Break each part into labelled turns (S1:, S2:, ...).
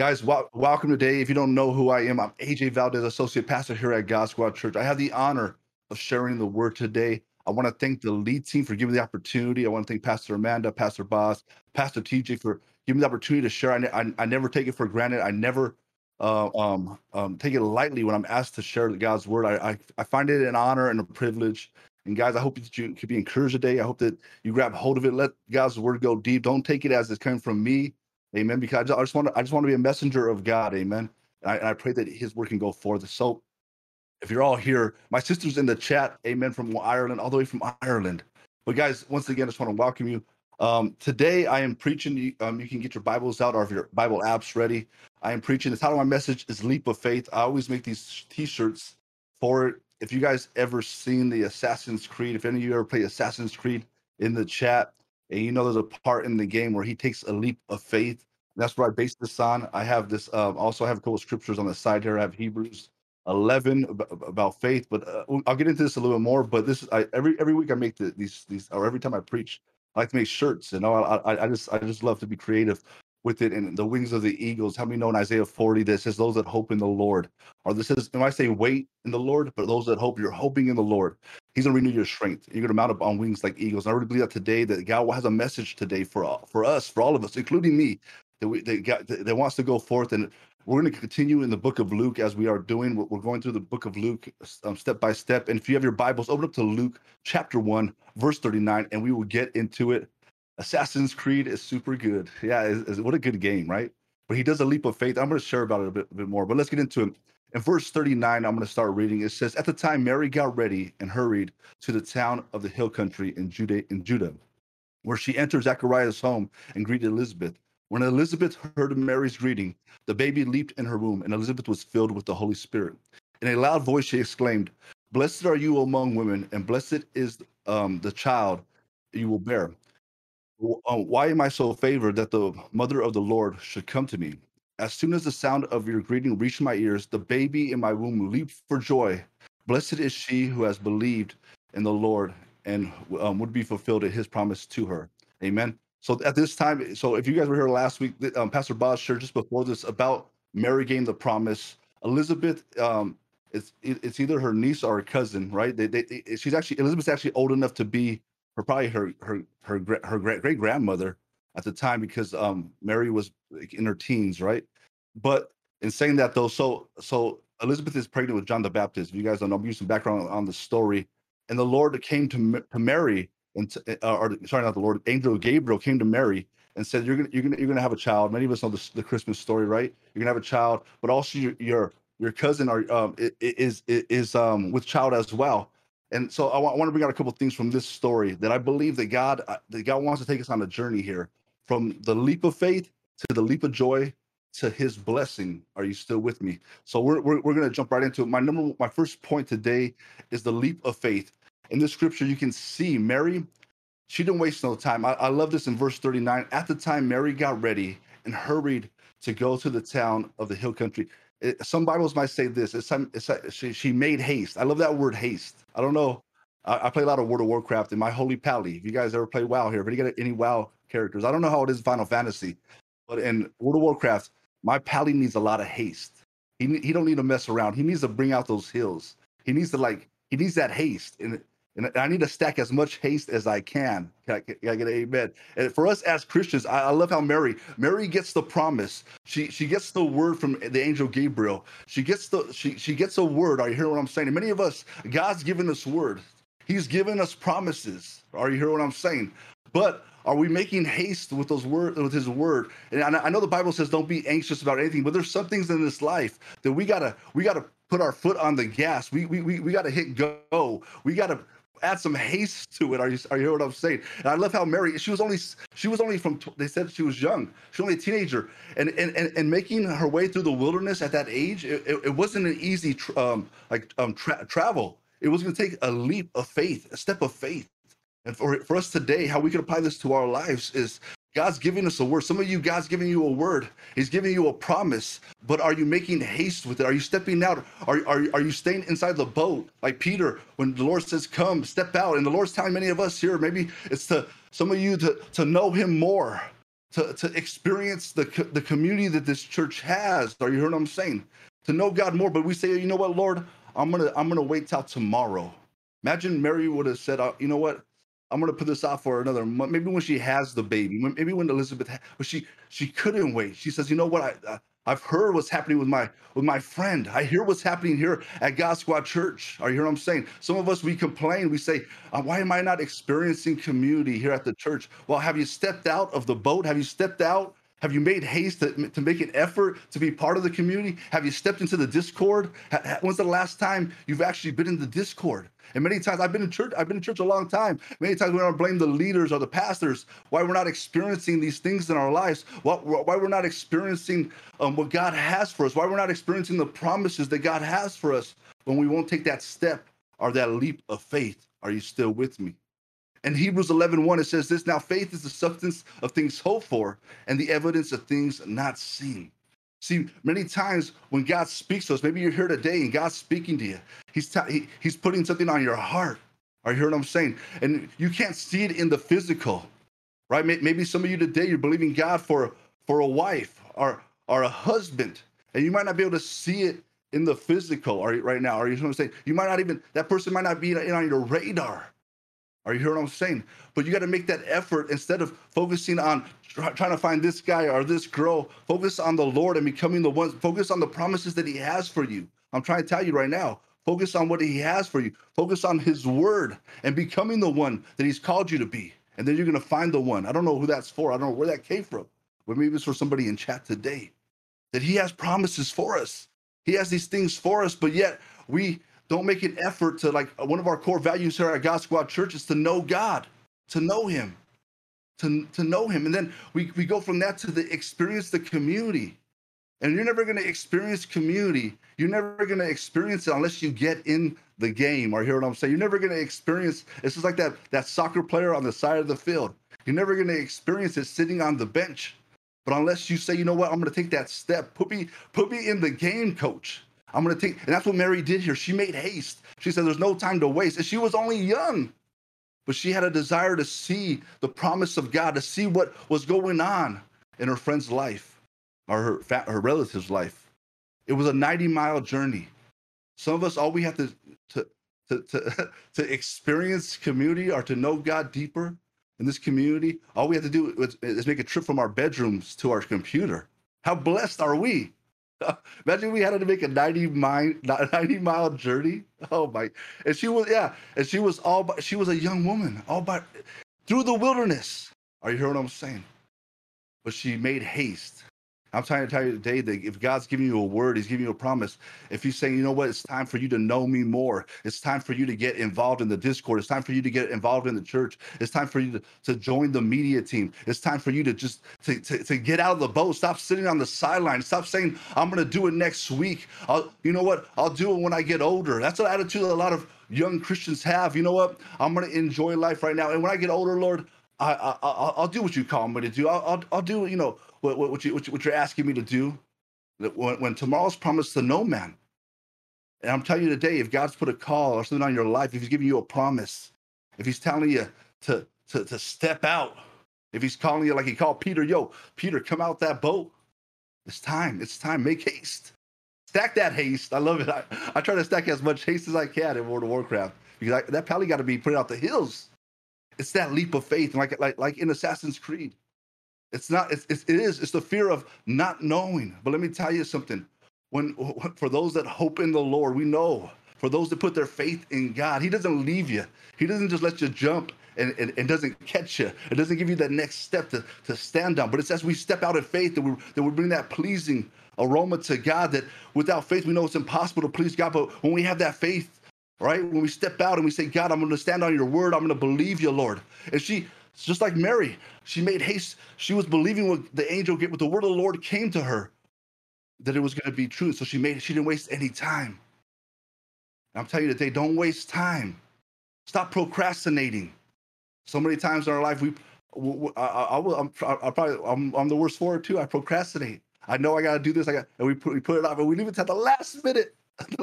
S1: Guys, wel- welcome today. If you don't know who I am, I'm AJ Valdez, Associate Pastor here at God Squad Church. I have the honor of sharing the word today. I want to thank the lead team for giving the opportunity. I want to thank Pastor Amanda, Pastor Boss, Pastor TJ for giving the opportunity to share. I, ne- I, I never take it for granted. I never uh, um, um, take it lightly when I'm asked to share God's word. I, I, I find it an honor and a privilege. And guys, I hope that you could be encouraged today. I hope that you grab hold of it. Let God's word go deep. Don't take it as it's coming from me. Amen. Because I just, want to I just want to be a messenger of God. Amen. And I, and I pray that His word can go forth. So, if you're all here, my sister's in the chat. Amen. From Ireland, all the way from Ireland. But guys, once again, I just want to welcome you. Um, today, I am preaching. Um, you can get your Bibles out or your Bible apps ready. I am preaching. The title of my message is "Leap of Faith." I always make these T-shirts for it. If you guys ever seen the Assassin's Creed, if any of you ever play Assassin's Creed in the chat, and you know there's a part in the game where he takes a leap of faith. That's where I base this on. I have this. Um, also, I have a couple of scriptures on the side here. I have Hebrews 11 ab- about faith, but uh, I'll get into this a little bit more. But this I, every every week I make the, these these or every time I preach, I like to make shirts. You know, I, I I just I just love to be creative with it. And the wings of the eagles. How many know in Isaiah 40 that says those that hope in the Lord, or this is when I say wait in the Lord, but those that hope, you're hoping in the Lord. He's gonna renew your strength. You're gonna mount up on wings like eagles. And I really believe that today that God has a message today for all, for us, for all of us, including me, that we that, God, that wants to go forth and we're going to continue in the book of Luke as we are doing. We're we're going through the book of Luke um, step by step. And if you have your Bibles, open up to Luke chapter 1, verse 39, and we will get into it. Assassin's Creed is super good. Yeah, it's, it's- what a good game, right? But he does a leap of faith. I'm going to share about it a bit, a bit more, but let's get into it. In verse 39, I'm going to start reading. It says, At the time, Mary got ready and hurried to the town of the hill country in Judah, in Judah, where she entered Zechariah's home and greeted Elizabeth. When Elizabeth heard Mary's greeting, the baby leaped in her womb, and Elizabeth was filled with the Holy Spirit. In a loud voice, she exclaimed, Blessed are you among women, and blessed is um, the child you will bear. Uh, why am I so favored that the mother of the Lord should come to me? As soon as the sound of your greeting reached my ears, the baby in my womb leaped for joy. Blessed is she who has believed in the Lord and um, would be fulfilled in his promise to her. Amen. So at this time, so if you guys were here last week, um, Pastor Boz shared just before this about Mary getting the promise. Elizabeth, um, it's it's either her niece or her cousin, right? They, they, they- she's actually Elizabeth's actually old enough to be her probably her her her her great great grandmother at the time because um Mary was in her teens, right? But in saying that though, so so Elizabeth is pregnant with John the Baptist. If you guys don't know, I'm using background on the story. And the Lord came to to Mary and t- uh, or sorry, not the Lord. Angel Gabriel came to Mary and said, "You're gonna you're gonna you're gonna have a child." Many of us know the, the Christmas story, right? You're gonna have a child, but also your your, your cousin um i- i- is is um with child as well. And so I want, want to bring out a couple things from this story that I believe that God uh, that God wants to take us on a journey here from the leap of faith to the leap of joy to his blessing. Are you still with me? So we're we're, we're gonna jump right into it. My number my first point today is the leap of faith. In this scripture, you can see Mary, she didn't waste no time. I, I love this in verse 39. At the time, Mary got ready and hurried to go to the town of the hill country. It- some Bibles might say this. It's, some- it's she, she made haste. I love that word haste. I don't know. I, I play a lot of World of Warcraft in my holy pally. If you guys ever play WoW here, if you got any WoW characters, I don't know how it is in Final Fantasy, but in World of Warcraft, my pally needs a lot of haste. He he don't need to mess around. He needs to bring out those heals. He needs to like he needs that haste, and and I need to stack as much haste as I can. Can I, can I get amen? And for us as Christians, I, I love how Mary Mary gets the promise. She she gets the word from the angel Gabriel. She gets the she she gets a word. Are you hearing what I'm saying? And many of us, God's given us word. He's given us promises. Are you hearing what I'm saying? But are we making haste with those word with his word? And I, I know the Bible says don't be anxious about anything, but there's some things in this life that we gotta we gotta put our foot on the gas. We we we, we gotta hit go. We gotta add some haste to it. Are you are you hear what I'm saying? And I love how Mary she was only she was only from they said she was young. She was only a teenager, and and and, and making her way through the wilderness at that age, it, it, wasn't an easy um like um tra- travel. It was going to take a leap of faith, a step of faith. And for, for us today, how we can apply this to our lives is God's giving us a word. Some of you, God's giving you a word. He's giving you a promise. But are you making haste with it? Are you stepping out? Are, are, are you staying inside the boat like Peter when the Lord says, Come, step out? And the Lord's telling many of us here, maybe it's to some of you to, to know Him more. to, to experience the, the community that this church has. Are you hearing what I'm saying? To know God more, but we say, you know what, Lord, I'm gonna I'm gonna wait till tomorrow. Imagine Mary would have said, uh, you know what, I'm gonna put this off for another month. Maybe when she has the baby, maybe when Elizabeth, ha- but she she couldn't wait. She says, you know what, I, I've heard what's happening with my with my friend. I hear what's happening here at God Squad Church. Are you hear what I'm saying? Some of us we complain. We say, uh, "Why am I not experiencing community here at the church?" Well, have you stepped out of the boat? Have you stepped out? Have you made haste to, to make an effort to be part of the community? Have you stepped into the Discord? When's the last time you've actually been in the Discord? And many times I've been in church, I've been in church a long time. Many times we don't blame the leaders or the pastors why we're not experiencing these things in our lives, why, we're not experiencing um, what God has for us, why we're not experiencing the promises that God has for us when we won't take that step or that leap of faith. Are you still with me? In Hebrews 11 1, it says this Now faith is the substance of things hoped for and the evidence of things not seen. See, many times when God speaks to us, maybe you're here today and God's speaking to you. He's he, he's putting something on your heart. Are you hearing what I'm saying? And you can't see it in the physical, right? Maybe some of you today you're believing God for for a wife or or a husband, and you might not be able to see it in the physical. Right now? Are you know what I'm saying? You might not even that person might not be in on your radar. Are you hearing what I'm saying? But you got to make that effort instead of focusing on try, trying to find this guy or this girl. Focus on the Lord and becoming the one. Focus on the promises that He has for you. I'm trying to tell you right now. Focus on what He has for you. Focus on His word and becoming the one that He's called you to be. And then you're going to find the one. I don't know who that's for. I don't know where that came from. But maybe it's for somebody in chat today. That He has promises for us. He has these things for us, but yet we don't make an effort to like uh, one of our core values here at God Squad Church is to know God, to know Him, to, to know Him. And then we, we go from that to the experience the community. And you're never going to experience community. You're never going to experience it unless you get in the game. Or hear what I'm saying? You're never going to experience. It's just like that that soccer player on the side of the field. You're never going to experience it sitting on the bench. But unless you say, you know what, I'm going to take that step. Put me put me in the game, coach. I'm going to take, and that's what Mary did here. She made haste. She said, There's no time to waste. And she was only young, but she had a desire to see the promise of God, to see what was going on in her friend's life or her, her relative's life. It was a 90 mile journey. Some of us, all we have to, to, to, to, to experience community or to know God deeper in this community, all we have to do is, is make a trip from our bedrooms to our computer. How blessed are we? Imagine we had to make a 90 mile 90 mile journey. Oh my! And she was yeah, and she was all by, she was a young woman all by through the wilderness. Are you hearing what I'm saying? But she made haste I'm trying to tell you today that if God's giving you a word, He's giving you a promise. If He's saying, you know what, it's time for you to know me more. It's time for you to get involved in the Discord. It's time for you to get involved in the church. It's time for you to, to join the media team. It's time for you to just to, to, to get out of the boat. Stop sitting on the sideline. Stop saying, I'm gonna do it next week. I'll, you know what? I'll do it when I get older. That's an attitude that a lot of young Christians have. You know what? I'm gonna enjoy life right now. And when I get older, Lord, I, I, I will do what you call me to do. I'll, I'll, I'll do you know what, what, you, what you're asking me to do. When, when tomorrow's promised to no man, and I'm telling you today, if God's put a call or something on your life, if He's giving you a promise, if He's telling you to to to step out, if He's calling you like He called Peter, yo, Peter, come out that boat. It's time. It's time. Make haste. Stack that haste. I love it. I, I try to stack as much haste as I can in World of Warcraft because I, that probably got to be put out the heals. It's that leap of faith, like like like in Assassin's Creed. It's not. It's, it's it is. It's the fear of not knowing. But let me tell you something. When for those that hope in the Lord, we know. For those that put their faith in God, He doesn't leave you. He doesn't just let you jump and, and, and, doesn't catch you. It doesn't give you that next step to, to stand on. But it's as we step out in faith that we that we bring that pleasing aroma to God. That without faith, we know it's impossible to please God. But when we have that faith, right? When we step out and we say, God, I'm going to stand on your word. I'm going to believe you, Lord. And she, just like Mary, she made haste. She was believing what the angel what the word of the Lord came to her, that it was going to be true. So she made, she didn't waste any time. I'm telling you today, don't waste time. Stop procrastinating. So many times in our life, we, I, I, I probably, I'm, I'm the worst for it too. I procrastinate. I know I got to do this. I got, and we put, we put it off, and we leave it to the last minute.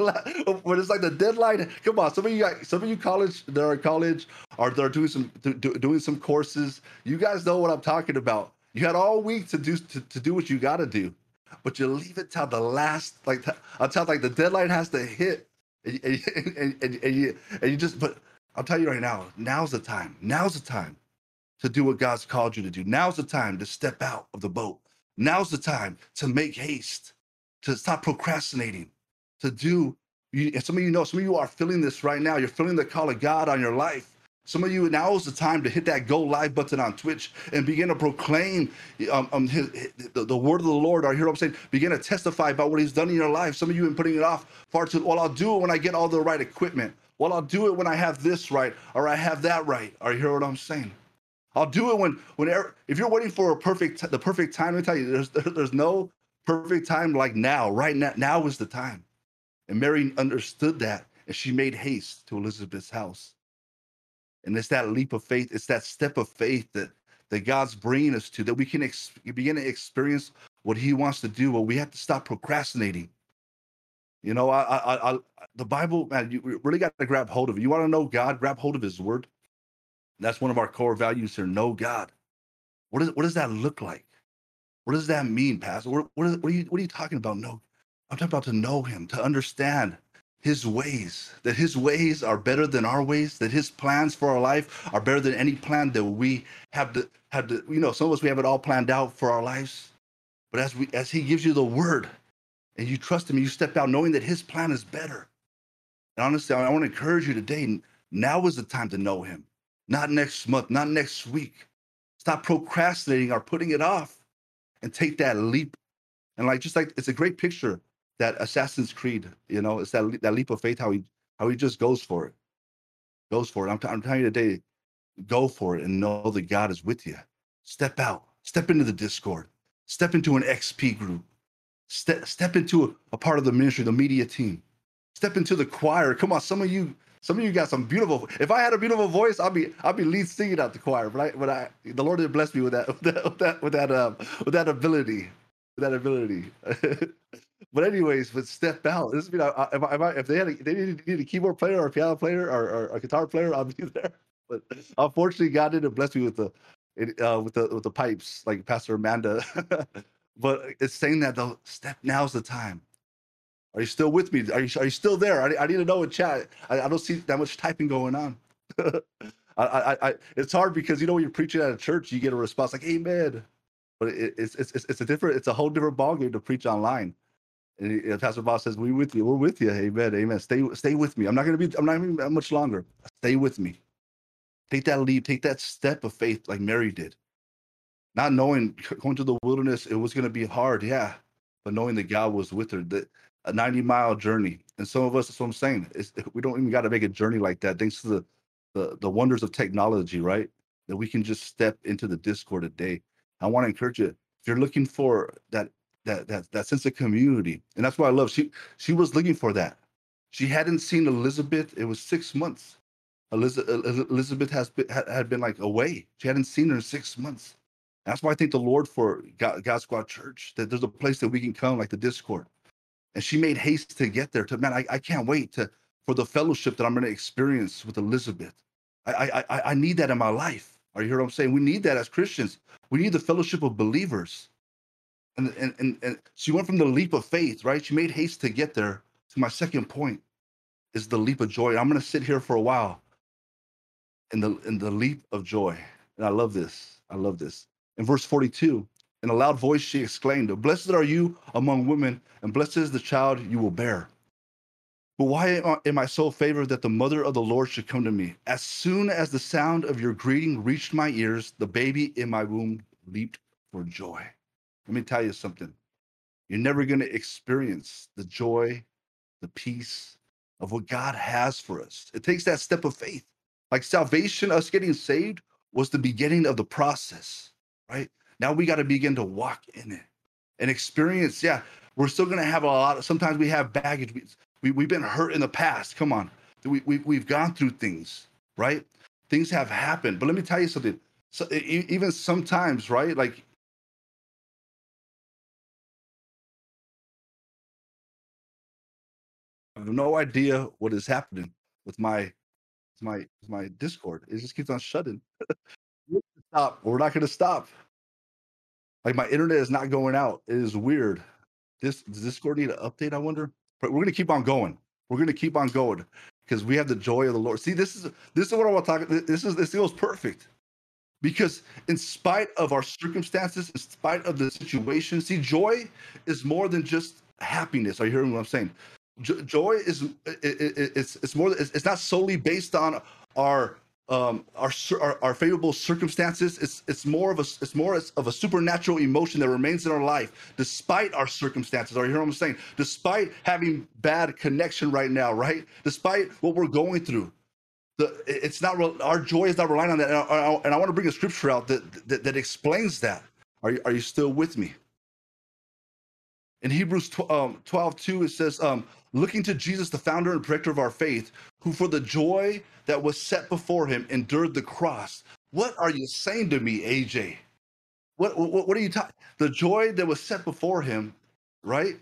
S1: when it's like the deadline. Come on, some of you got some of you college that are in college or they're doing some do, doing some courses. You guys know what I'm talking about. You had all week to do to, to do what you got to do, but you leave it till the last, like until like the deadline has to hit, and, and, and, and you and you just. But I'll tell you right now, now's the time. Now's the time to do what God's called you to do. Now's the time to step out of the boat. Now's the time to make haste, to stop procrastinating, to do. You, some of you know, some of you are feeling this right now. You're feeling the call of God on your life. Some of you, now is the time to hit that go live button on Twitch and begin to proclaim um, um, his, his, the, the, word of the Lord. Or hear what I'm saying? Begin to testify about what he's done in your life. Some of you have been putting it off far too. Well, I'll do it when I get all the right equipment. Well, I'll do it when I have this right or I have that right. Or you hear what I'm saying? I'll do it when, whenever, if you're waiting for a perfect, the perfect time, let me tell you, there's, there's no perfect time like now. Right now, now is the time. And Mary understood that, and she made haste to Elizabeth's house. And it's that leap of faith, it's that step of faith that that God's bringing us to, that we can ex- begin to experience what He wants to do. But we have to stop procrastinating. You know, I, I, I the Bible, man, you really got to grab hold of it. You want to know God? Grab hold of His Word. That's one of our core values here. Know God. What does what does that look like? What does that mean, Pastor? What, what, is, what are you what are you talking about? No, I'm talking about to know Him, to understand His ways. That His ways are better than our ways. That His plans for our life are better than any plan that we have to have to. You know, some of us we have it all planned out for our lives, but as we as He gives you the Word, and you trust Him, you step out knowing that His plan is better. And honestly, I want to encourage you today. Now is the time to know Him not next month, not next week. Stop procrastinating or putting it off and take that leap. And like just like it's a great picture that Assassin's Creed, you know, it's that that leap of faith how he how he just goes for it. Goes for it. I'm, t- I'm telling you today, go for it and know that God is with you. Step out, step into the Discord, step into an XP group, step step into a, a part of the ministry, the media team, step into the choir. Come on, some of you some of you got some beautiful. If I had a beautiful voice, I'll be I'll be lead singing at the choir. But I, but I, the Lord didn't bless me with that with that with that with that, um, with that ability, with that ability. but anyways, but step out. This know, if, I, if, I, if they had a, they need, need a keyboard player or a piano player or, or a guitar player, I'll be there. But unfortunately, God didn't bless me with the uh, with the with the pipes like Pastor Amanda. but it's saying that the step now's the time are you still with me? Are you, are you still there? I, I need to know in chat. I, I don't see that much typing going on. I, I, I, it's hard because you know when you're preaching at a church, you get a response like "Amen," but it, it's, it's it's a different, it's a whole different ballgame to preach online. And Pastor Bob says, "We with you. We're with you. Amen. Amen. Stay stay with me. I'm not going to be. I'm not even that much longer. Stay with me. Take that leap. Take that step of faith, like Mary did. Not knowing going to the wilderness, it was going to be hard. Yeah, but knowing that God was with her. That a 90 mile journey. And some of us, that's what I'm saying. We don't even got to make a journey like that. Thanks to the, the, the wonders of technology, right? That we can just step into the Discord a day. I want to encourage you. If you're looking for that that that that sense of community, and that's what I love. She she was looking for that. She hadn't seen Elizabeth. It was six months. Elizabeth, Elizabeth has been, had been like away. She hadn't seen her in six months. That's why I thank the Lord for God, God Squad Church that there's a place that we can come, like the Discord, and she made haste to get there. To man, I, I can't wait to for the fellowship that I'm going to experience with Elizabeth. I, I I need that in my life. Are you hear what I'm saying? We need that as Christians. We need the fellowship of believers. And and and, and she went from the leap of faith, right? She made haste to get there. To my second point is the leap of joy. I'm going to sit here for a while in the in the leap of joy. And I love this. I love this. In verse 42, in a loud voice, she exclaimed, Blessed are you among women, and blessed is the child you will bear. But why am I so favored that the mother of the Lord should come to me? As soon as the sound of your greeting reached my ears, the baby in my womb leaped for joy. Let me tell you something. You're never going to experience the joy, the peace of what God has for us. It takes that step of faith. Like salvation, us getting saved was the beginning of the process, right? Now we got to begin to walk in it and experience. Yeah, we're still going to have a lot. Of, sometimes we have baggage. We, we, we've been hurt in the past. Come on. We, we, we've gone through things, right? Things have happened. But let me tell you something. So even sometimes, right? Like I have no idea what is happening with my my my Discord. It just keeps on shutting. stop. We're not to stop. Like my internet is not going out. It is weird. This does Discord need an update? I wonder. But we're gonna keep on going. We're gonna keep on going because we have the joy of the Lord. See, this is this is what I want to talk. This is this feels perfect because in spite of our circumstances, in spite of the situation, see, joy is more than just happiness. Are you hearing what I'm saying? Joy is it, it, it's it's more it's, not solely based on our um, our, our, our favorable circumstances. It's it's more of a it's more of a supernatural emotion that remains in our life despite our circumstances. Are you hearing what I'm saying? Despite having bad connection right now, right? Despite what we're going through, the it's not our joy is not relying on that. And I, and I want to bring a scripture out that, that that explains that. Are you are you still with me? In Hebrews 12, um, 12 2, it says, um, looking to Jesus, the founder and protector of our faith, who for the joy that was set before him endured the cross. What are you saying to me, AJ? What what, what are you talking? The joy that was set before him, right?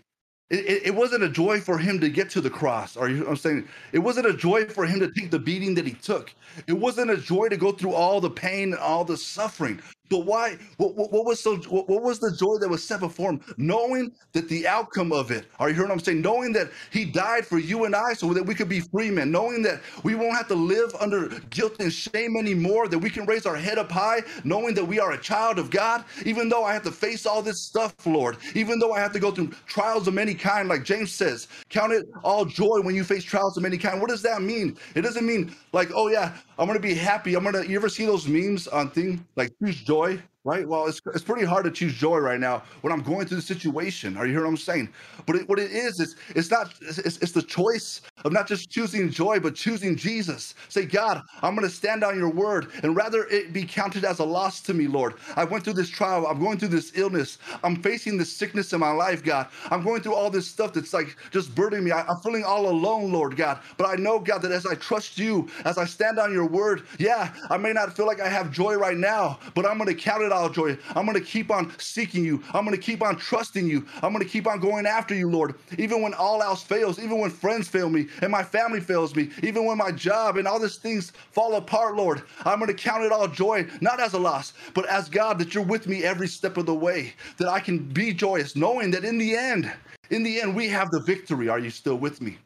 S1: It, it, wasn't a joy for him to get to the cross. Are you? I'm saying it wasn't a joy for him to take the beating that he took. It wasn't a joy to go through all the pain and all the suffering. But why? What, what, what was so? What, what, was the joy that was set before him? Knowing that the outcome of it. Are you hearing what I'm saying? Knowing that he died for you and I, so that we could be free men. Knowing that we won't have to live under guilt and shame anymore. That we can raise our head up high, knowing that we are a child of God. Even though I have to face all this stuff, Lord. Even though I have to go through trials of many kind, like James says, count it all joy when you face trials of many kind. What does that mean? It doesn't mean like, oh yeah, I'm gonna be happy. I'm gonna. You ever see those memes on thing like choose joy? joy? Right? Well, it's, it's pretty hard to choose joy right now when I'm going through the situation. Are you hearing what I'm saying? But it, what it is, is it's not, it's, it's the choice of not just choosing joy, but choosing Jesus. Say, God, I'm going to stand on your word and rather it be counted as a loss to me, Lord. I went through this trial. I'm going through this illness. I'm facing this sickness in my life, God. I'm going through all this stuff that's like just burdening me. I, I'm feeling all alone, Lord God. But I know, God, that as I trust you, as I stand on your word, yeah, I may not feel like I have joy right now, but I'm going to count it joy. I'm going to keep on seeking you. I'm going to keep on trusting you. I'm going to keep on going after you, Lord. Even when all else fails, even when friends fail me and my family fails me, even when my job and all these things fall apart, Lord, I'm going to count it all joy, not as a loss, but as God, that you're with me every step of the way, that I can be joyous, knowing that in the end, in the end, we have the victory. Are you still with me?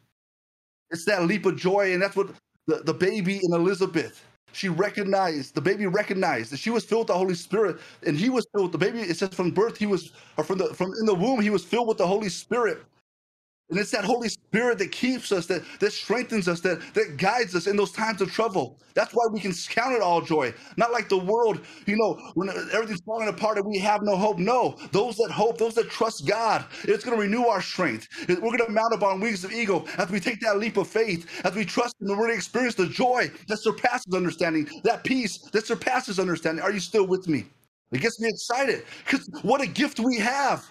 S1: It's that leap of joy, and that's what the, the baby in Elizabeth she recognized the baby recognized that she was filled with the Holy Spirit, and he was filled. The baby, it says from birth, he was, or from the from in the womb, he was filled with the Holy Spirit. And it's that Holy Spirit that keeps us, that, that strengthens us, that, that guides us in those times of trouble. That's why we can count it all joy. Not like the world, you know, when everything's falling apart and we have no hope. No, those that hope, those that trust God, it's going to renew our strength. We're going to mount up on wings of eagle as we take that leap of faith, as we trust and we're going to experience the joy that surpasses understanding, that peace that surpasses understanding. Are you still with me? It gets me excited because what a gift we have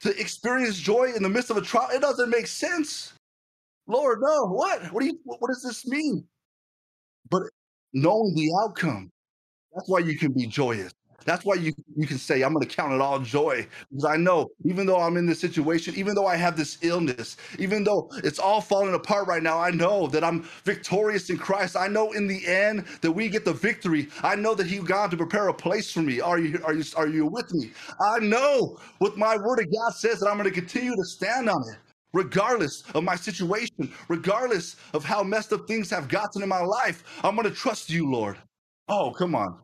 S1: to experience joy in the midst of a trial. It doesn't make sense. Lord, no. What? What do you? What does this mean? But knowing the outcome, that's why you can be joyous. That's why you, you can say, I'm going to count it all joy because I know even though I'm in this situation, even though I have this illness, even though it's all falling apart right now, I know that I'm victorious in Christ. I know in the end that we get the victory. I know that He gone to prepare a place for me. Are you are you are you with me? I know what my word of God says that I'm going to continue to stand on it regardless of my situation, regardless of how messed up things have gotten in my life. I'm going to trust you, Lord. Oh, come on.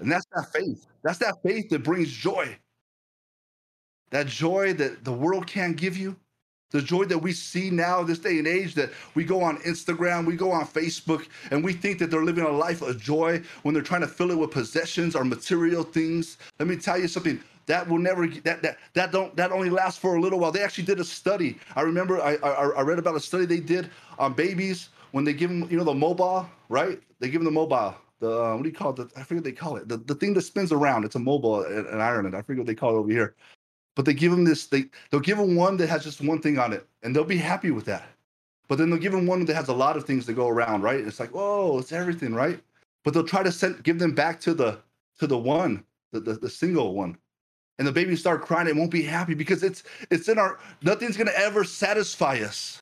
S1: And that's that faith. That's that faith that brings joy. That joy that the world can't give you. The joy that we see now, this day and age, that we go on Instagram, we go on Facebook, and we think that they're living a life of joy when they're trying to fill it with possessions or material things. Let me tell you something. That will never that that that don't that only lasts for a little while. They actually did a study. I remember I I, I read about a study they did on babies when they give them you know the mobile right. They give them the mobile the uh, what do you call it? The, I forget what they call it. The, the thing that spins around. It's a mobile in, in Ireland. I forget what they call it over here. But they give them this. They they'll give them one that has just one thing on it, and they'll be happy with that. But then they'll give them one that has a lot of things to go around, right? It's like, oh, it's everything, right? But they'll try to send give them back to the to the one, the, the, the single one. And the baby start crying, it won't be happy because it's it's in our nothing's gonna ever satisfy us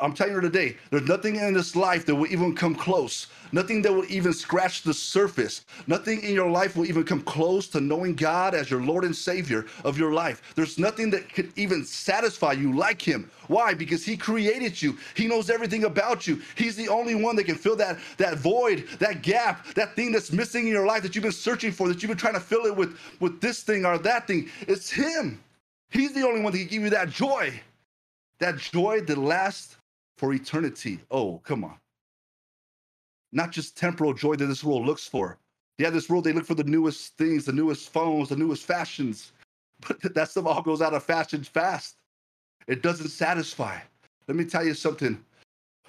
S1: I'm telling you today, there's nothing in this life that will even come close. Nothing that will even scratch the surface. Nothing in your life will even come close to knowing God as your Lord and Savior of your life. There's nothing that could even satisfy you like Him. Why? Because He created you. He knows everything about you. He's the only one that can fill that that void, that gap, that thing that's missing in your life that you've been searching for, that you've been trying to fill it with with this thing or that thing. It's Him. He's the only one that can give you that joy. That joy that lasts for eternity. Oh, come on. Not just temporal joy that this world looks for. Yeah, this world, they look for the newest things, the newest phones, the newest fashions. But that stuff all goes out of fashion fast. It doesn't satisfy. Let me tell you something.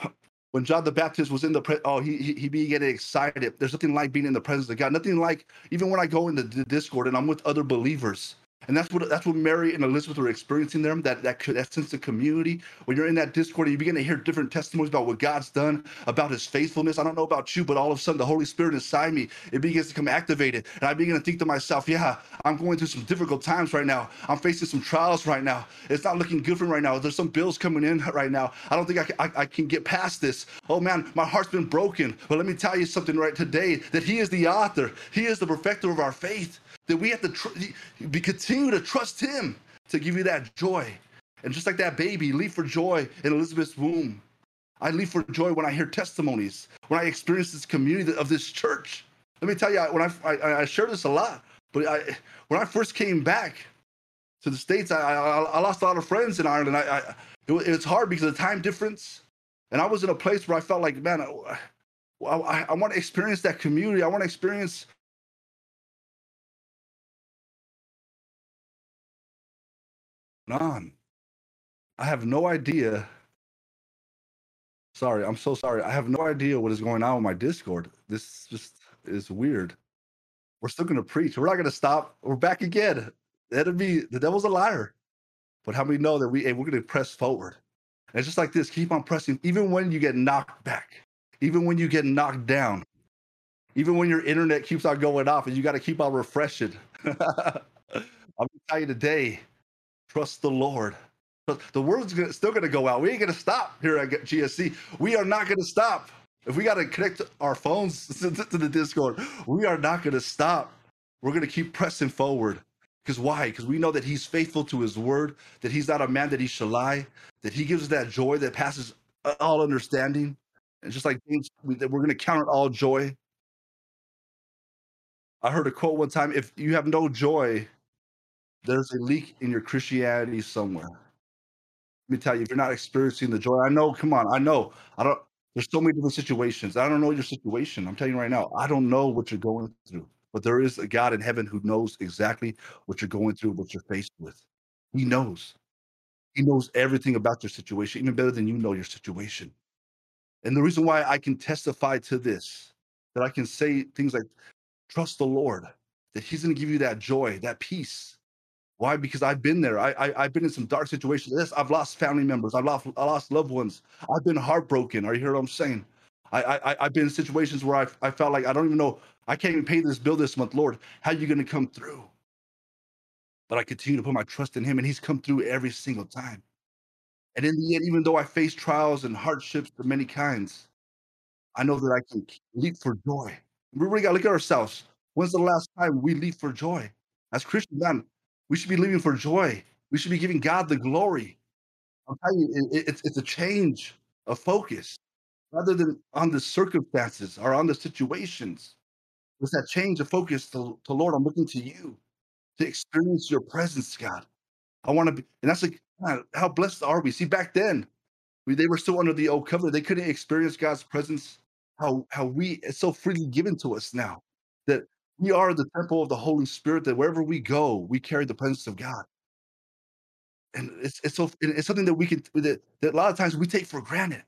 S1: When John the Baptist was in the pre- oh he he, he be getting excited. There's nothing like being in the presence of God. Nothing like even when I go into the Discord and I'm with other believers and that's what that's what Mary and Elizabeth were experiencing there. That that that sense of community. When you're in that Discord, and you begin to hear different testimonies about what God's done, about His faithfulness. I don't know about you, but all of a sudden, the Holy Spirit inside me it begins to come activated, and I begin to think to myself, "Yeah, I'm going through some difficult times right now. I'm facing some trials right now. It's not looking good for me right now. There's some bills coming in right now. I don't think I can, I, I can get past this. Oh man, my heart's been broken. But let me tell you something right today: that He is the author. He is the perfecter of our faith that we have to tr- continue to trust him to give you that joy. And just like that baby, leap for joy in Elizabeth's womb. I leap for joy when I hear testimonies, when I experience this community of this church. Let me tell you, when I, I, I share this a lot, but I, when I first came back to the States, I, I, I lost a lot of friends in Ireland. I, I it, it's hard because of the time difference. And I was in a place where I felt like, man, I, I, I want to experience that community. I want to experience on. I have no idea. Sorry, I'm so sorry. I have no idea what is going on with my Discord. This just is weird. We're still gonna preach. We're not gonna stop. We're back again. The be the devil's a liar. But how many know that we hey, we're gonna press forward? And it's just like this, keep on pressing, even when you get knocked back, even when you get knocked down, even when your internet keeps on going off and you got to keep on refreshing. I'm gonna tell you today, Trust the Lord. The word's gonna, still going to go out. We ain't going to stop here at GSC. We are not going to stop. If we got to connect our phones to, to the Discord, we are not going to stop. We're going to keep pressing forward. Because why? Because we know that He's faithful to His word, that He's not a man that He shall lie, that He gives us that joy that passes all understanding. And just like James, we, that we're going to count it all joy. I heard a quote one time if you have no joy, there's a leak in your Christianity somewhere. Let me tell you, if you're not experiencing the joy, I know, come on, I know. I don't there's so many different situations. I don't know your situation. I'm telling you right now, I don't know what you're going through. But there is a God in heaven who knows exactly what you're going through, what you're faced with. He knows. He knows everything about your situation, even better than you know your situation. And the reason why I can testify to this, that I can say things like, trust the Lord, that He's going to give you that joy, that peace, why? Because I've been there. I, I have been in some dark situations. Yes, I've lost family members. I've lost I lost loved ones. I've been heartbroken. Are you hear what I'm saying? I I I've been in situations where I I felt like I don't even know I can't even pay this bill this month. Lord, how are you going to come through? But I continue to put my trust in Him, and He's come through every single time. And in the end, even though I face trials and hardships of many kinds, I know that I can leap for joy. We really got to look at ourselves. When's the last time we leap for joy? As Christian man, we should be living for joy. We should be giving God the glory. I'm telling you, it, it's it's a change of focus rather than on the circumstances or on the situations. It's that change of focus to, to Lord. I'm looking to you to experience your presence, God. I want to be, and that's like, God, how blessed are we? See, back then, we, they were still under the old covenant. They couldn't experience God's presence. How how we it's so freely given to us now we are the temple of the Holy Spirit, that wherever we go, we carry the presence of God. And it's it's so it's something that we can that, that a lot of times we take for granted.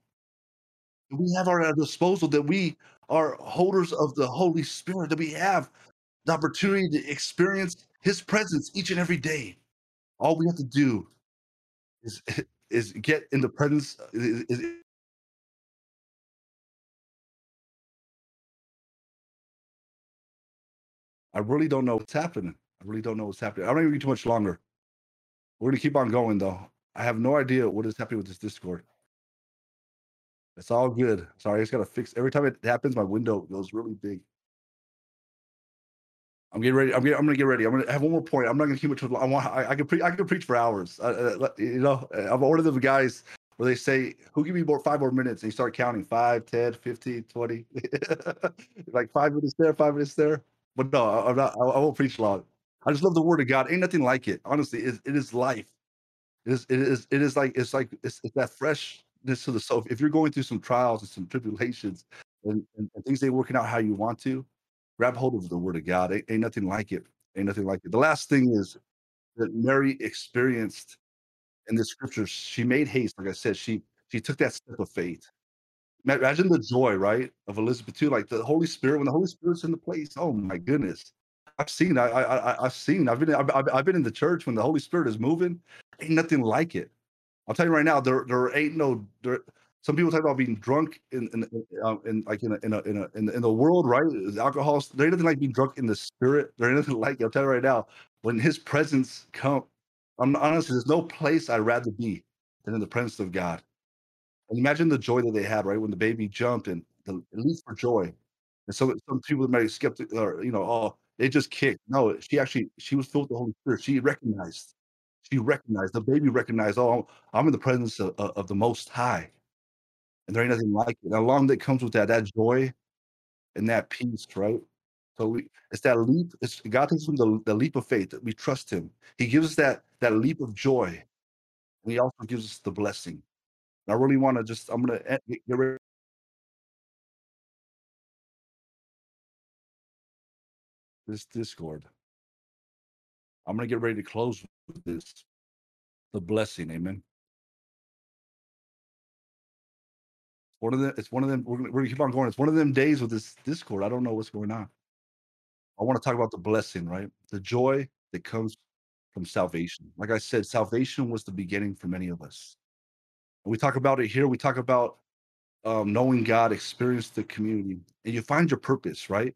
S1: We have our our disposal that we are holders of the Holy Spirit, that we have the opportunity to experience His presence each and every day. All we have to do is is get in the presence. Is, is, I really don't know what's happening. I really don't know what's happening. I don't even need too much longer. We're gonna keep on going though. I have no idea what is happening with this Discord. It's all good. Sorry, I just gotta fix every time it happens, my window goes really big. I'm getting ready. I'm getting, I'm gonna get ready. I'm gonna have one more point. I'm not gonna keep it too long. I want. I, I can pre- I can preach for hours. Uh, you know, one of the guys where they say, "Who give me more five more minutes?" And you start counting 5, 10, 15, 20. like five minutes there, five minutes there. But no, I- I'm not. I, won't preach long. I just love the word of God. Ain't nothing like it. Honestly, it, it is life. It is. It is. It is like. It's like. It's, it's that freshness to the soul. If you're going through some trials and some tribulations, and, and, and things ain't working out how you want to, grab hold of the word of God. Ain't, ain't nothing like it. Ain't nothing like it. The last thing is that Mary experienced in the scriptures. She made haste. Like I said, she she took that step of faith. Ma- Imagine the joy, right, of Elizabeth too. Like the Holy Spirit, when the Holy Spirit's in the place. Oh my goodness, I've seen. I I, I've seen. I've been. I've, I've been in the church when the Holy Spirit is moving. Ain't nothing like it. I'll tell you right now, there there ain't no there. Some people talk about being drunk in in, in, um, in like in a, in a, in, a, in the world, right? Alcohol. There ain't nothing like being drunk in the spirit. There ain't nothing like it. I'll tell you right now, when His presence come, I'm honestly, there's no place I'd rather be than in the presence of God. And imagine the joy that they had, right, when the baby jumped and the it leaps for joy. And so some people might be skeptical, or you know, oh, they just kicked. No, she actually she was filled with the Holy Spirit. She recognized. She recognized the baby recognized, oh, I'm in the presence of, of of the Most High, and there ain't nothing like it. And along that comes with that that joy and that peace, right? So we it's that leap. It's God takes from the, the leap of faith that we trust Him. He gives us that that leap of joy, and He also gives us the blessing. I really want to just I'm gonna get get rid this Discord. I'm gonna get ready to close with this. The blessing, amen. One of them. It's one of them. We're gonna, we're gonna keep on going. It's one of them days with this Discord. I don't know what's going on. I want to talk about the blessing, right? The joy that comes from salvation. Like I said, salvation was the beginning for many of us. And we talk about it here. We talk about um, knowing God, experience the community, and you find your purpose, right?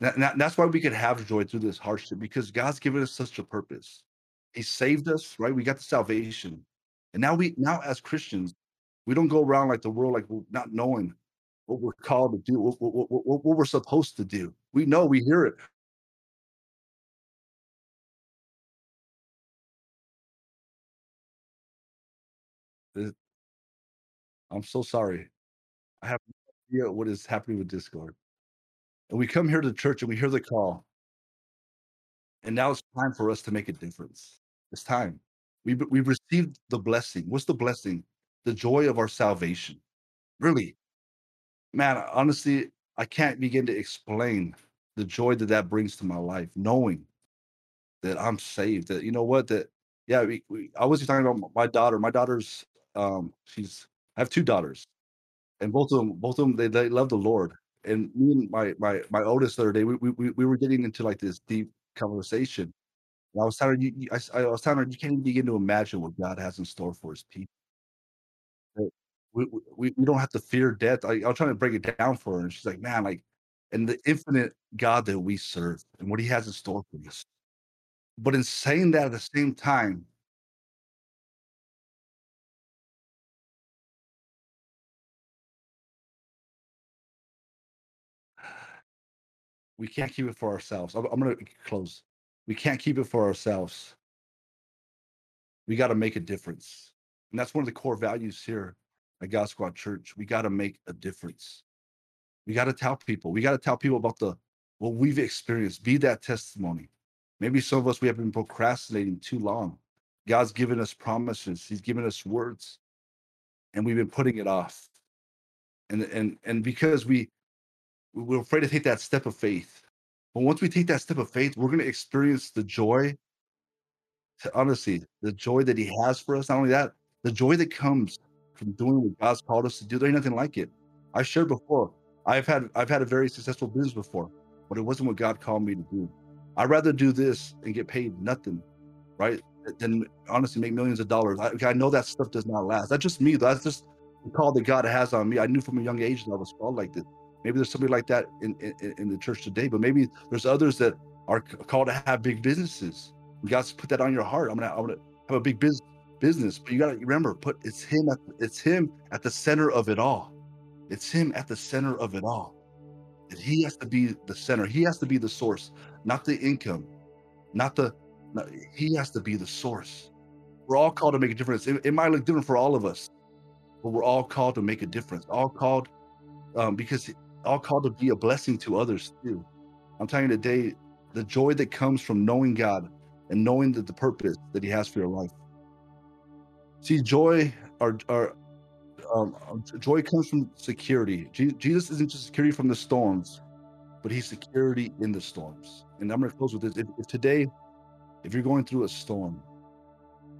S1: That- that's why we could have joy through this hardship because God's given us such a purpose. He saved us, right? We got the salvation, and now we now as Christians, we don't go around like the world, like not knowing what we're called to do, what, what, what what we're supposed to do. We know, we hear it. I'm so sorry. I have no idea what is happening with Discord. And we come here to church and we hear the call, and now it's time for us to make a difference. It's time. We've we've received the blessing. What's the blessing? The joy of our salvation. Really, man. Honestly, I can't begin to explain the joy that that brings to my life, knowing that I'm saved. That you know what? That yeah. We, we I was talking about my daughter. My daughter's um. She's I have two daughters, and both of them both of them they, they love the Lord. And me and my my my oldest the other day, we we we we were getting into like this deep conversation And I was telling you, you I, was telling her you can't even begin to imagine what God has in store for His people. We, we, we we don't have to fear death. I, I was trying to break it down for her, and she's like, "Man, like, and the infinite God that we serve, and what He has in store for us." But in saying that, at the same time, we can't keep it for ourselves. I'm, I'm going to close. We can't keep it for ourselves. We got to make a difference, and that's one of the core values here at God Squad Church. We got to make a difference. We got to tell people. We got to tell people about the what we've experienced. Be that testimony. Maybe some of us we have been procrastinating too long. God's given us promises. He's given us words, and we've been putting it off. And and and because we we're afraid to take that step of faith. But once we take that step of faith, we're going to experience the joy. Honestly, the joy that He has for us. Not only that, the joy that comes from doing what God's called us to do. There ain't nothing like it. I shared before. I've had I've had a very successful business before, but it wasn't what God called me to do. I'd rather do this and get paid nothing, right? Than honestly make millions of dollars. I, I know that stuff does not last. That's just me. That's just the call that God has on me. I knew from a young age that I was called like this. Maybe there's somebody like that in, in, in the church today, but maybe there's others that are called to have big businesses. God's put that on your heart. I'm gonna I'm gonna have a big business business, but you gotta remember, put it's him at it's him at the center of it all. It's him at the center of it all. And he has to be the center. He has to be the source, not the income, not the. Not, he has to be the source. We're all called to make a difference. It, it, might look different for all of us, but we're all called to make a difference. All called um, because all called to be a blessing to others too. I'm telling you today, the joy that comes from knowing God and knowing that the purpose that He has for your life. See, joy, our, our um, um joy comes from security. Jesus isn't just security from the storms, but He's security in the storms. And I'm going to close with this. If, if today, if you're going through a storm,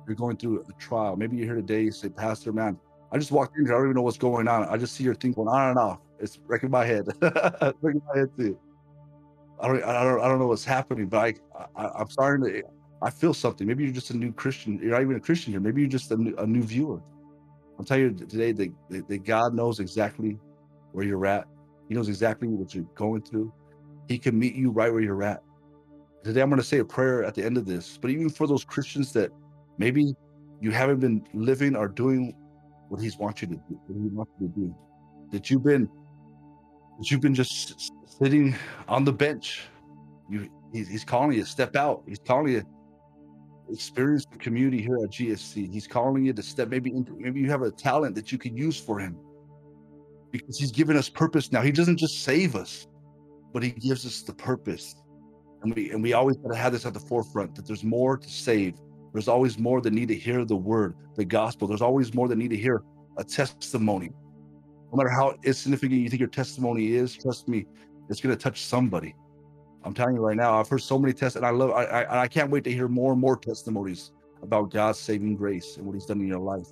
S1: you're going through a trial, maybe you're here today, you say, Pastor, man, I just walked in here. I don't even know what's going on. I just see your thing going on and off. It's wrecking my head. wrecking my head too. I don't, I don't, I don't know what's happening, but I, I, am starting to, I feel something. Maybe you're just a new Christian. You're not even a Christian here. Maybe you're just a new, a new viewer. I'll tell you today that, that God knows exactly where you're at. He knows exactly what you're going through. He can meet you right where you're at. Today, I'm going to say a prayer at the end of this. But even for those Christians that maybe you haven't been living or doing what He's wants you to do, what He wants you to do, that you've been, that you've been just sitting on the bench. You, he's, calling you step out. He's calling you experience the community here at GSC. He's calling you to step maybe into, maybe you have a talent that you can use for him because he's given us purpose now. He doesn't just save us, but he gives us the purpose. And we and we always got to have this at the forefront that there's more to save. There's always more that need to hear the word, the gospel. There's always more that need to hear a testimony. No matter how insignificant you think your testimony is, trust me, it's going to touch somebody. I'm telling you right now, I've heard so many tests, and I love, I, I, I can't wait to hear more and more testimonies about God's saving grace and what He's done in your life.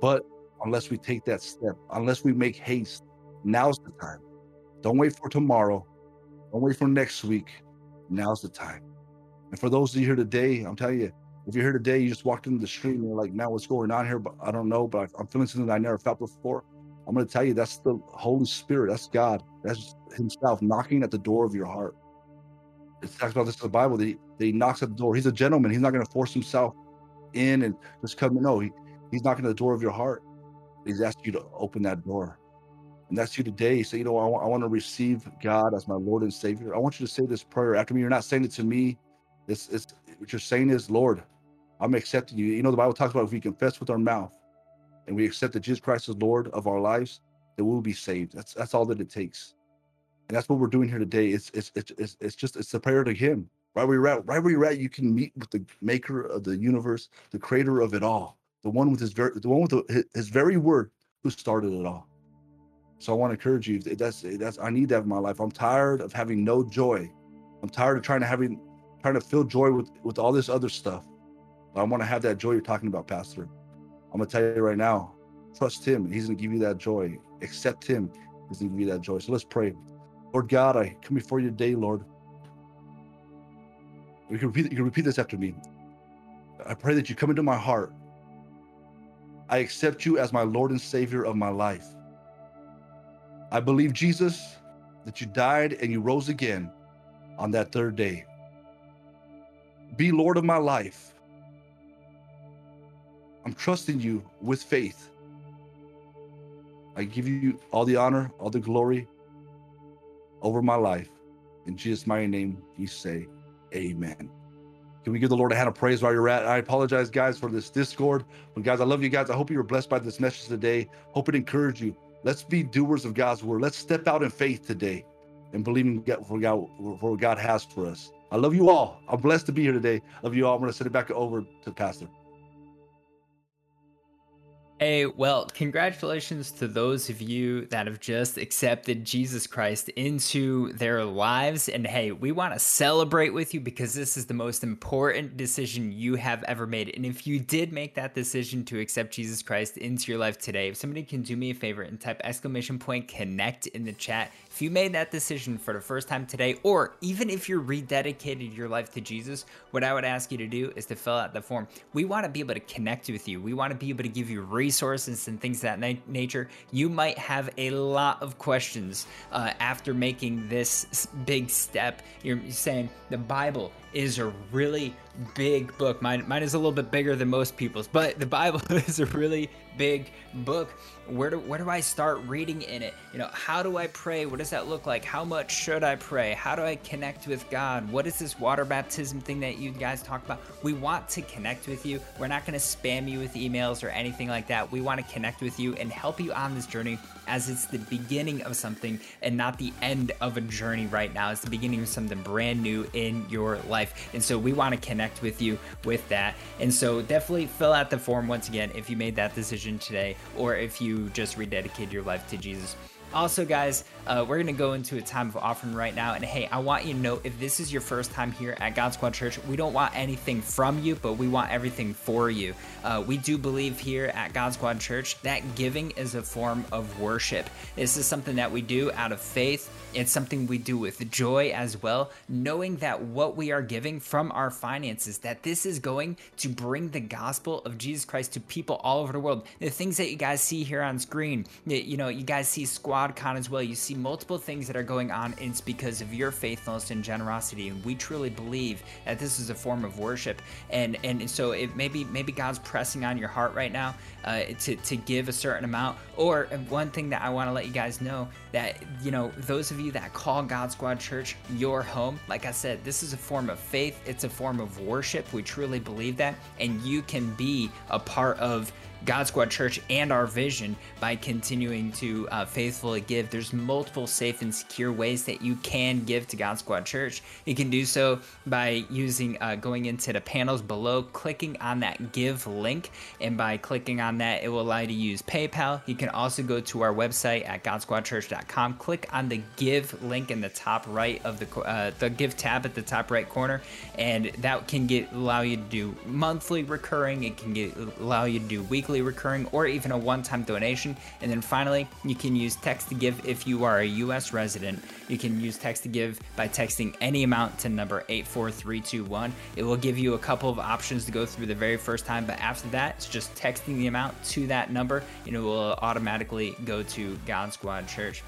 S1: But unless we take that step, unless we make haste, now's the time. Don't wait for tomorrow. Don't wait for next week. Now's the time. And for those of you here today, I'm telling you, if you're here today, you just walked into the stream and you're like, man, what's going on here? But I don't know, but I'm feeling something I never felt before. I'm going to tell you that's the Holy Spirit. That's God. That's Himself knocking at the door of your heart. It talks about this in the Bible that he, that he knocks at the door. He's a gentleman. He's not going to force himself in and just come. No, he, he's knocking at the door of your heart. He's asking you to open that door. And that's you today. Say, you know, I, w- I want to receive God as my Lord and Savior. I want you to say this prayer after me. You're not saying it to me. It's, it's what you're saying is, Lord, I'm accepting you. You know, the Bible talks about if we confess with our mouth and we accept that Jesus Christ is Lord of our lives, that we'll be saved. That's that's all that it takes. And that's what we're doing here today. It's it's it's it's, just it's a prayer to Him. Right where you're at, right where you're at, you can meet with the Maker of the universe, the Creator of it all, the one with His very, the one with the, His very word, who started it all. So I want to encourage you. That's that's I need that in my life. I'm tired of having no joy. I'm tired of trying to having trying to feel joy with with all this other stuff. But I want to have that joy you're talking about, Pastor. I'm gonna tell you right now, trust him. He's gonna give you that joy. Accept him. He's gonna give you that joy. So let's pray. Lord God, I come before you today, Lord. You can repeat, you can repeat this after me. I pray that you come into my heart. I accept you as my Lord and Savior of my life. I believe, Jesus, that you died and you rose again on that third day. Be Lord of my life. I'm trusting you with faith. I give you all the honor, all the glory over my life. In Jesus' mighty name, you say, Amen. Can we give the Lord a hand of praise while you're at? I apologize, guys, for this Discord. But guys, I love you guys. I hope you were blessed by this message today. Hope it encouraged you. Let's be doers of God's word. Let's step out in faith today and believing for God, for what God has for us. I love you all. I'm blessed to be here today. Love you all. I'm going to send it back over to the Pastor.
S2: Hey, well, congratulations to those of you that have just accepted Jesus Christ into their lives. And hey, we want to celebrate with you because this is the most important decision you have ever made. And if you did make that decision to accept Jesus Christ into your life today, if somebody can do me a favor and type exclamation point connect in the chat, if you made that decision for the first time today, or even if you're rededicated your life to Jesus, what I would ask you to do is to fill out the form. We want to be able to connect with you. We want to be able to give you resources and things that na- nature. You might have a lot of questions uh, after making this big step. You're saying the Bible is a really big book. Mine, mine is a little bit bigger than most people's, but the Bible is a really big book. Where do where do I start reading in it? You know, how do I pray? What does that look like? How much should I pray? How do I connect with God? What is this water baptism thing that you guys talk about? We want to connect with you. We're not going to spam you with emails or anything like that. We want to connect with you and help you on this journey as it's the beginning of something and not the end of a journey right now. It's the beginning of something brand new in your life. And so we want to connect with you with that. And so definitely fill out the form once again if you made that decision today or if you just rededicated your life to Jesus. Also, guys, uh, we're going to go into a time of offering right now. And hey, I want you to know if this is your first time here at God Squad Church, we don't want anything from you, but we want everything for you. Uh, we do believe here at God Squad Church that giving is a form of worship. This is something that we do out of faith. It's something we do with joy as well, knowing that what we are giving from our finances, that this is going to bring the gospel of Jesus Christ to people all over the world. The things that you guys see here on screen, you know, you guys see SquadCon as well. You see multiple things that are going on. And it's because of your faithfulness and generosity. And we truly believe that this is a form of worship. And and so it maybe maybe God's pressing on your heart right now uh, to to give a certain amount. Or one thing that I want to let you guys know that you know those of you that call God Squad Church your home, like I said, this is a form of faith. It's a form of worship. We truly believe that, and you can be a part of God Squad Church and our vision by continuing to uh, faithfully give. There's multiple safe and secure ways that you can give to God Squad Church. You can do so by using uh, going into the panels below, clicking on that give link, and by clicking on that, it will allow you to use PayPal. You can also go to our website at GodSquadChurch.com, click on the give link in the top right of the uh, the give tab at the top right corner, and that can get allow you to do monthly recurring. It can get allow you to do weekly recurring or even a one-time donation. And then finally, you can use text to give if you are a US resident. You can use text to give by texting any amount to number 84321. It will give you a couple of options to go through the very first time, but after that, it's just texting the amount to that number and it will automatically go to God Squad Church.